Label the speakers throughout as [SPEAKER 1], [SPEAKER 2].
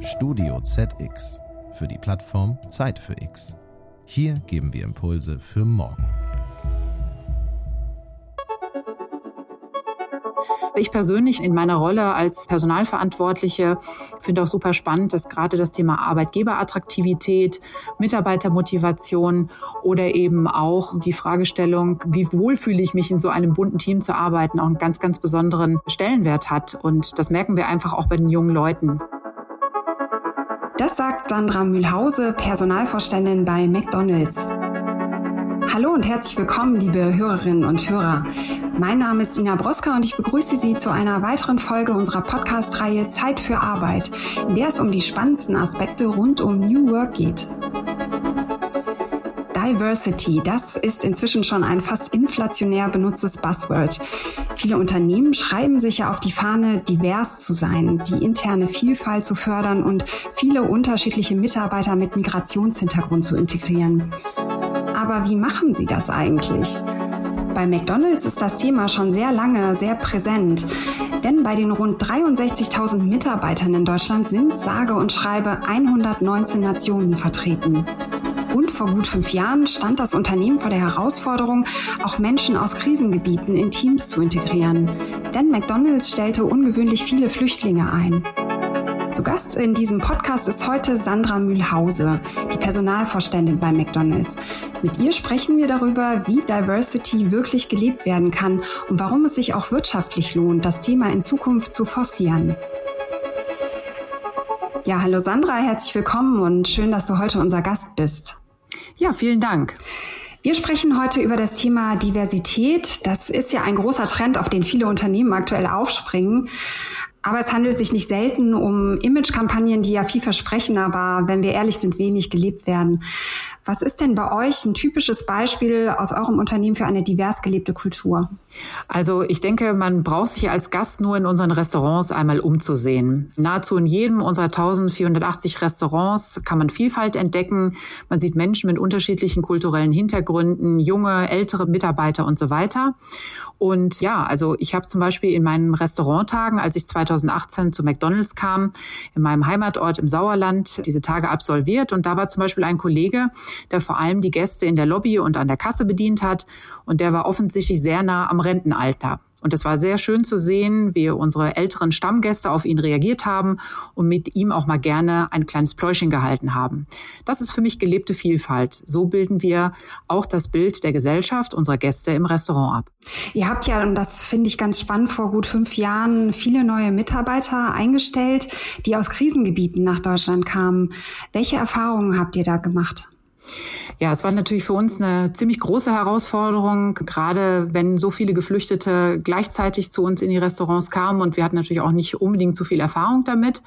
[SPEAKER 1] Studio ZX für die Plattform Zeit für X. Hier geben wir Impulse für morgen.
[SPEAKER 2] Ich persönlich in meiner Rolle als Personalverantwortliche finde auch super spannend, dass gerade das Thema Arbeitgeberattraktivität, Mitarbeitermotivation oder eben auch die Fragestellung, wie wohl fühle ich mich in so einem bunten Team zu arbeiten, auch einen ganz, ganz besonderen Stellenwert hat. Und das merken wir einfach auch bei den jungen Leuten.
[SPEAKER 3] Das sagt Sandra Mühlhause, Personalvorständin bei McDonald's. Hallo und herzlich willkommen, liebe Hörerinnen und Hörer. Mein Name ist Ina Broska und ich begrüße Sie zu einer weiteren Folge unserer Podcast-Reihe Zeit für Arbeit, in der es um die spannendsten Aspekte rund um New Work geht. Diversity, das ist inzwischen schon ein fast inflationär benutztes Buzzword. Viele Unternehmen schreiben sich ja auf die Fahne, divers zu sein, die interne Vielfalt zu fördern und viele unterschiedliche Mitarbeiter mit Migrationshintergrund zu integrieren. Aber wie machen sie das eigentlich? Bei McDonald's ist das Thema schon sehr lange sehr präsent. Denn bei den rund 63.000 Mitarbeitern in Deutschland sind sage und schreibe 119 Nationen vertreten. Und vor gut fünf Jahren stand das Unternehmen vor der Herausforderung, auch Menschen aus Krisengebieten in Teams zu integrieren. Denn McDonald's stellte ungewöhnlich viele Flüchtlinge ein. Zu Gast in diesem Podcast ist heute Sandra Mühlhause, die Personalvorständin bei McDonald's. Mit ihr sprechen wir darüber, wie Diversity wirklich gelebt werden kann und warum es sich auch wirtschaftlich lohnt, das Thema in Zukunft zu forcieren. Ja, hallo Sandra, herzlich willkommen und schön, dass du heute unser Gast bist.
[SPEAKER 2] Ja, vielen Dank.
[SPEAKER 3] Wir sprechen heute über das Thema Diversität. Das ist ja ein großer Trend, auf den viele Unternehmen aktuell aufspringen. Aber es handelt sich nicht selten um Imagekampagnen, die ja viel versprechen, aber wenn wir ehrlich sind, wenig gelebt werden. Was ist denn bei euch ein typisches Beispiel aus eurem Unternehmen für eine divers gelebte Kultur?
[SPEAKER 2] Also ich denke, man braucht sich als Gast nur in unseren Restaurants einmal umzusehen. Nahezu in jedem unserer 1480 Restaurants kann man Vielfalt entdecken. Man sieht Menschen mit unterschiedlichen kulturellen Hintergründen, junge, ältere Mitarbeiter und so weiter. Und ja, also ich habe zum Beispiel in meinen Restauranttagen, als ich 2018 zu McDonald's kam, in meinem Heimatort im Sauerland, diese Tage absolviert. Und da war zum Beispiel ein Kollege, der vor allem die Gäste in der Lobby und an der Kasse bedient hat. Und der war offensichtlich sehr nah am Rentenalter. Und es war sehr schön zu sehen, wie unsere älteren Stammgäste auf ihn reagiert haben und mit ihm auch mal gerne ein kleines Pläuschen gehalten haben. Das ist für mich gelebte Vielfalt. So bilden wir auch das Bild der Gesellschaft unserer Gäste im Restaurant ab.
[SPEAKER 3] Ihr habt ja, und das finde ich ganz spannend, vor gut fünf Jahren viele neue Mitarbeiter eingestellt, die aus Krisengebieten nach Deutschland kamen. Welche Erfahrungen habt ihr da gemacht?
[SPEAKER 2] Ja, es war natürlich für uns eine ziemlich große Herausforderung, gerade wenn so viele Geflüchtete gleichzeitig zu uns in die Restaurants kamen und wir hatten natürlich auch nicht unbedingt so viel Erfahrung damit.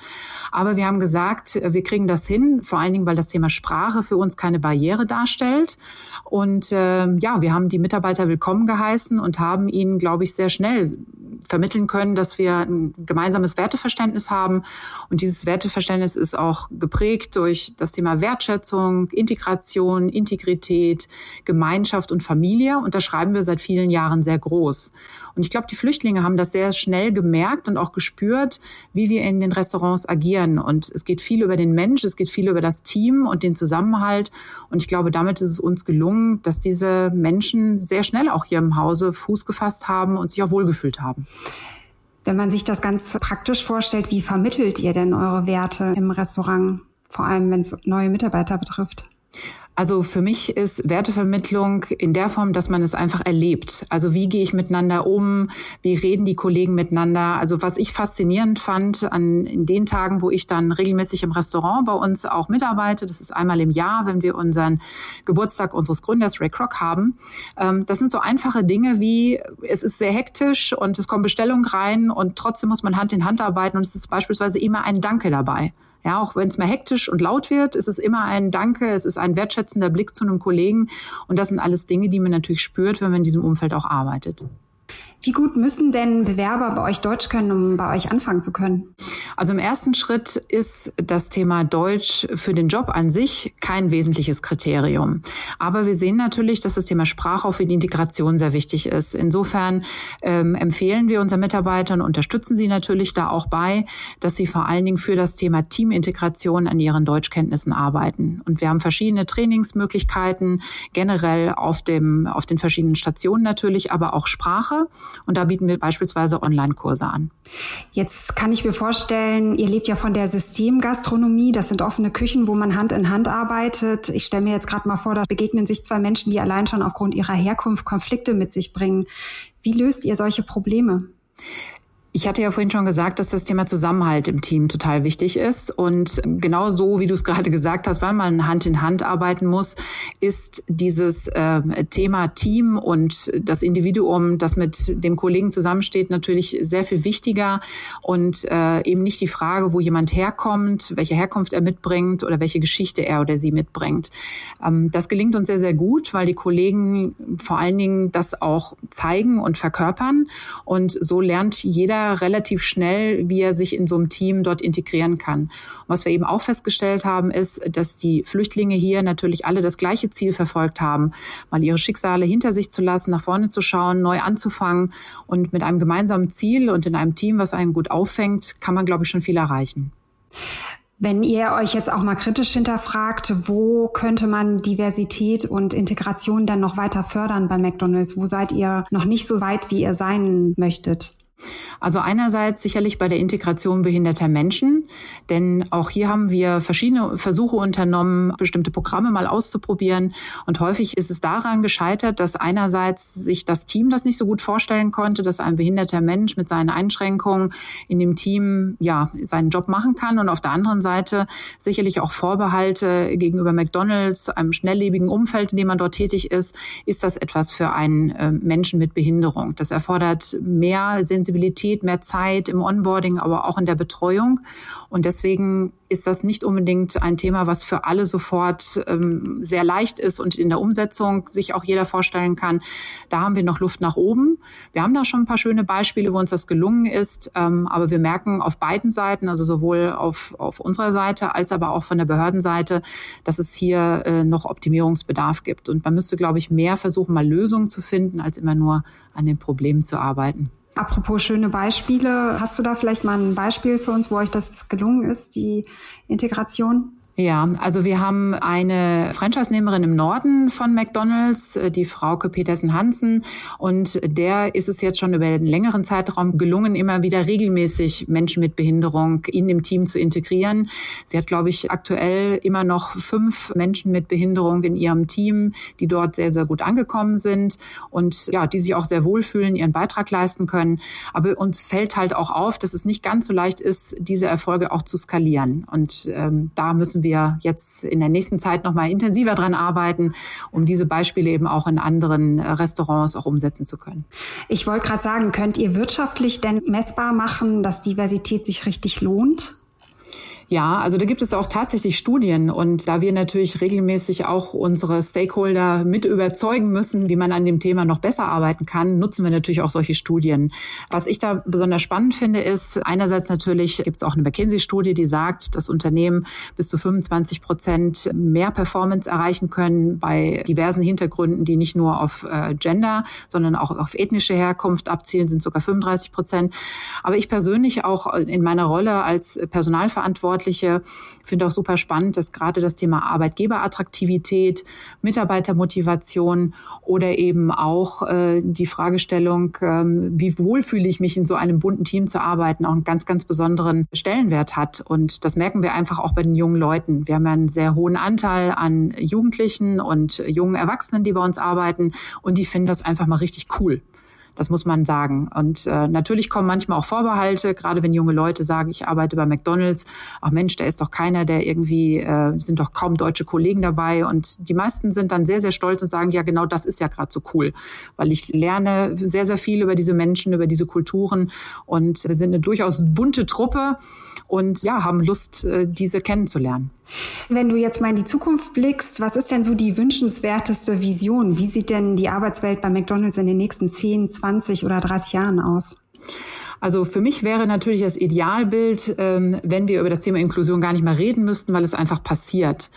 [SPEAKER 2] Aber wir haben gesagt, wir kriegen das hin, vor allen Dingen, weil das Thema Sprache für uns keine Barriere darstellt. Und äh, ja, wir haben die Mitarbeiter willkommen geheißen und haben ihnen, glaube ich, sehr schnell vermitteln können, dass wir ein gemeinsames Werteverständnis haben. Und dieses Werteverständnis ist auch geprägt durch das Thema Wertschätzung, Integration, Integrität, Gemeinschaft und Familie. Und das schreiben wir seit vielen Jahren sehr groß. Und ich glaube, die Flüchtlinge haben das sehr schnell gemerkt und auch gespürt, wie wir in den Restaurants agieren. Und es geht viel über den Mensch, es geht viel über das Team und den Zusammenhalt. Und ich glaube, damit ist es uns gelungen, dass diese Menschen sehr schnell auch hier im Hause Fuß gefasst haben und sich auch wohlgefühlt haben.
[SPEAKER 3] Wenn man sich das ganz praktisch vorstellt, wie vermittelt ihr denn eure Werte im Restaurant? Vor allem, wenn es neue Mitarbeiter betrifft.
[SPEAKER 2] Also für mich ist Wertevermittlung in der Form, dass man es einfach erlebt. Also wie gehe ich miteinander um? Wie reden die Kollegen miteinander? Also was ich faszinierend fand an in den Tagen, wo ich dann regelmäßig im Restaurant bei uns auch mitarbeite, das ist einmal im Jahr, wenn wir unseren Geburtstag unseres Gründers Ray Kroc haben. Ähm, das sind so einfache Dinge wie es ist sehr hektisch und es kommen Bestellungen rein und trotzdem muss man Hand in Hand arbeiten und es ist beispielsweise immer ein Danke dabei. Ja, auch wenn es mal hektisch und laut wird, ist es immer ein Danke, es ist ein wertschätzender Blick zu einem Kollegen. Und das sind alles Dinge, die man natürlich spürt, wenn man in diesem Umfeld auch arbeitet.
[SPEAKER 3] Wie gut müssen denn Bewerber bei euch Deutsch können, um bei euch anfangen zu können?
[SPEAKER 2] Also im ersten Schritt ist das Thema Deutsch für den Job an sich kein wesentliches Kriterium. Aber wir sehen natürlich, dass das Thema Sprache auch für die Integration sehr wichtig ist. Insofern ähm, empfehlen wir unseren Mitarbeitern, unterstützen sie natürlich da auch bei, dass sie vor allen Dingen für das Thema Teamintegration an ihren Deutschkenntnissen arbeiten. Und wir haben verschiedene Trainingsmöglichkeiten, generell auf, dem, auf den verschiedenen Stationen natürlich, aber auch Sprache. Und da bieten wir beispielsweise Online-Kurse an.
[SPEAKER 3] Jetzt kann ich mir vorstellen, ihr lebt ja von der Systemgastronomie. Das sind offene Küchen, wo man Hand in Hand arbeitet. Ich stelle mir jetzt gerade mal vor, da begegnen sich zwei Menschen, die allein schon aufgrund ihrer Herkunft Konflikte mit sich bringen. Wie löst ihr solche Probleme?
[SPEAKER 2] Ich hatte ja vorhin schon gesagt, dass das Thema Zusammenhalt im Team total wichtig ist. Und genau so, wie du es gerade gesagt hast, weil man Hand in Hand arbeiten muss, ist dieses äh, Thema Team und das Individuum, das mit dem Kollegen zusammensteht, natürlich sehr viel wichtiger. Und äh, eben nicht die Frage, wo jemand herkommt, welche Herkunft er mitbringt oder welche Geschichte er oder sie mitbringt. Ähm, das gelingt uns sehr, sehr gut, weil die Kollegen vor allen Dingen das auch zeigen und verkörpern. Und so lernt jeder relativ schnell, wie er sich in so einem Team dort integrieren kann. Und was wir eben auch festgestellt haben, ist, dass die Flüchtlinge hier natürlich alle das gleiche Ziel verfolgt haben, mal ihre Schicksale hinter sich zu lassen, nach vorne zu schauen, neu anzufangen und mit einem gemeinsamen Ziel und in einem Team, was einen gut auffängt, kann man, glaube ich, schon viel erreichen.
[SPEAKER 3] Wenn ihr euch jetzt auch mal kritisch hinterfragt, wo könnte man Diversität und Integration dann noch weiter fördern bei McDonald's? Wo seid ihr noch nicht so weit, wie ihr sein möchtet?
[SPEAKER 2] Also einerseits sicherlich bei der Integration behinderter Menschen, denn auch hier haben wir verschiedene Versuche unternommen, bestimmte Programme mal auszuprobieren. Und häufig ist es daran gescheitert, dass einerseits sich das Team das nicht so gut vorstellen konnte, dass ein behinderter Mensch mit seinen Einschränkungen in dem Team ja seinen Job machen kann und auf der anderen Seite sicherlich auch Vorbehalte gegenüber McDonald's, einem schnelllebigen Umfeld, in dem man dort tätig ist, ist das etwas für einen äh, Menschen mit Behinderung. Das erfordert mehr Sensibilität Flexibilität, mehr Zeit im Onboarding, aber auch in der Betreuung. Und deswegen ist das nicht unbedingt ein Thema, was für alle sofort ähm, sehr leicht ist und in der Umsetzung sich auch jeder vorstellen kann. Da haben wir noch Luft nach oben. Wir haben da schon ein paar schöne Beispiele, wo uns das gelungen ist. Ähm, aber wir merken auf beiden Seiten, also sowohl auf, auf unserer Seite als aber auch von der Behördenseite, dass es hier äh, noch Optimierungsbedarf gibt. Und man müsste, glaube ich, mehr versuchen, mal Lösungen zu finden, als immer nur an den Problemen zu arbeiten.
[SPEAKER 3] Apropos schöne Beispiele, hast du da vielleicht mal ein Beispiel für uns, wo euch das gelungen ist, die Integration?
[SPEAKER 2] Ja, also wir haben eine Franchise-Nehmerin im Norden von McDonald's, äh, die Frauke Petersen-Hansen. Und der ist es jetzt schon über einen längeren Zeitraum gelungen, immer wieder regelmäßig Menschen mit Behinderung in dem Team zu integrieren. Sie hat, glaube ich, aktuell immer noch fünf Menschen mit Behinderung in ihrem Team, die dort sehr, sehr gut angekommen sind und ja, die sich auch sehr wohlfühlen, ihren Beitrag leisten können. Aber uns fällt halt auch auf, dass es nicht ganz so leicht ist, diese Erfolge auch zu skalieren. Und ähm, da müssen müssen wir jetzt in der nächsten Zeit noch mal intensiver dran arbeiten, um diese Beispiele eben auch in anderen äh, Restaurants auch umsetzen zu können.
[SPEAKER 3] Ich wollte gerade sagen, könnt ihr wirtschaftlich denn messbar machen, dass Diversität sich richtig lohnt?
[SPEAKER 2] Ja, also da gibt es auch tatsächlich Studien und da wir natürlich regelmäßig auch unsere Stakeholder mit überzeugen müssen, wie man an dem Thema noch besser arbeiten kann, nutzen wir natürlich auch solche Studien. Was ich da besonders spannend finde, ist einerseits natürlich gibt es auch eine McKinsey-Studie, die sagt, dass Unternehmen bis zu 25 Prozent mehr Performance erreichen können bei diversen Hintergründen, die nicht nur auf äh, Gender, sondern auch auf ethnische Herkunft abzielen, sind sogar 35 Prozent. Aber ich persönlich auch in meiner Rolle als Personalverantwortliche Verantwortliche. finde auch super spannend, dass gerade das Thema Arbeitgeberattraktivität, Mitarbeitermotivation oder eben auch äh, die Fragestellung, ähm, wie wohl fühle ich mich in so einem bunten Team zu arbeiten, auch einen ganz, ganz besonderen Stellenwert hat. Und das merken wir einfach auch bei den jungen Leuten. Wir haben ja einen sehr hohen Anteil an Jugendlichen und jungen Erwachsenen, die bei uns arbeiten und die finden das einfach mal richtig cool. Das muss man sagen. Und äh, natürlich kommen manchmal auch Vorbehalte, gerade wenn junge Leute sagen, ich arbeite bei McDonald's. Ach Mensch, da ist doch keiner, der irgendwie, äh, sind doch kaum deutsche Kollegen dabei. Und die meisten sind dann sehr, sehr stolz und sagen, ja, genau das ist ja gerade so cool. Weil ich lerne sehr, sehr viel über diese Menschen, über diese Kulturen. Und wir sind eine durchaus bunte Truppe. und ja, haben Lust, äh, diese kennenzulernen.
[SPEAKER 3] Wenn du jetzt mal in die Zukunft blickst, was ist denn so die wünschenswerteste Vision? Wie sieht denn die Arbeitswelt bei McDonald's in den nächsten 10, 20 oder 30 Jahren aus?
[SPEAKER 2] Also für mich wäre natürlich das Idealbild, ähm, wenn wir über das Thema Inklusion gar nicht mehr reden müssten, weil es einfach passiert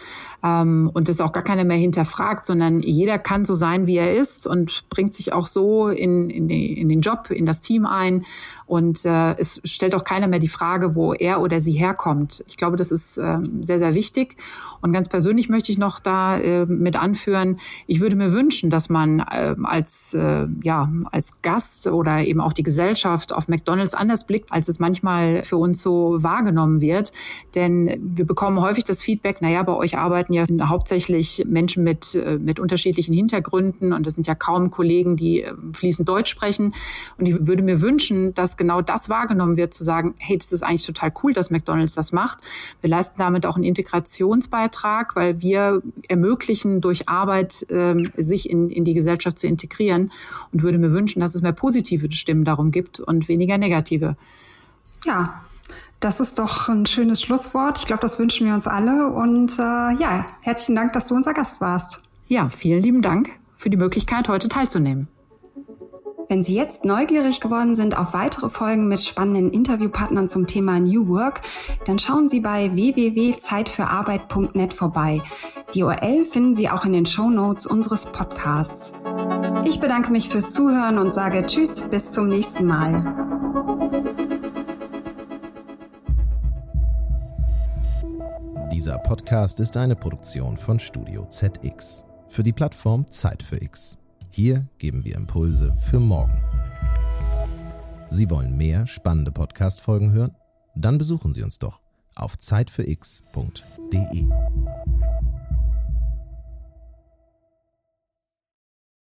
[SPEAKER 2] ähm, und das auch gar keiner mehr hinterfragt, sondern jeder kann so sein, wie er ist und bringt sich auch so in, in, die, in den Job, in das Team ein. Und äh, es stellt auch keiner mehr die Frage, wo er oder sie herkommt. Ich glaube, das ist äh, sehr, sehr wichtig. Und ganz persönlich möchte ich noch da äh, mit anführen, ich würde mir wünschen, dass man äh, als, äh, ja, als Gast oder eben auch die Gesellschaft auf McDonalds anders blickt, als es manchmal für uns so wahrgenommen wird. Denn wir bekommen häufig das Feedback, naja, bei euch arbeiten ja hauptsächlich Menschen mit, äh, mit unterschiedlichen Hintergründen und es sind ja kaum Kollegen, die äh, fließend Deutsch sprechen. Und ich würde mir wünschen, dass genau das wahrgenommen wird, zu sagen, hey, das ist eigentlich total cool, dass McDonald's das macht. Wir leisten damit auch einen Integrationsbeitrag, weil wir ermöglichen durch Arbeit, ähm, sich in, in die Gesellschaft zu integrieren und würde mir wünschen, dass es mehr positive Stimmen darum gibt und weniger negative.
[SPEAKER 3] Ja, das ist doch ein schönes Schlusswort. Ich glaube, das wünschen wir uns alle. Und äh, ja, herzlichen Dank, dass du unser Gast warst.
[SPEAKER 2] Ja, vielen lieben Dank für die Möglichkeit, heute teilzunehmen.
[SPEAKER 3] Wenn Sie jetzt neugierig geworden sind auf weitere Folgen mit spannenden Interviewpartnern zum Thema New Work, dann schauen Sie bei www.zeitfürarbeit.net vorbei. Die URL finden Sie auch in den Show Notes unseres Podcasts. Ich bedanke mich fürs Zuhören und sage Tschüss, bis zum nächsten Mal.
[SPEAKER 1] Dieser Podcast ist eine Produktion von Studio ZX für die Plattform Zeit für X. Hier geben wir Impulse für morgen. Sie wollen mehr spannende Podcast-Folgen hören? Dann besuchen Sie uns doch auf zeitfürx.de.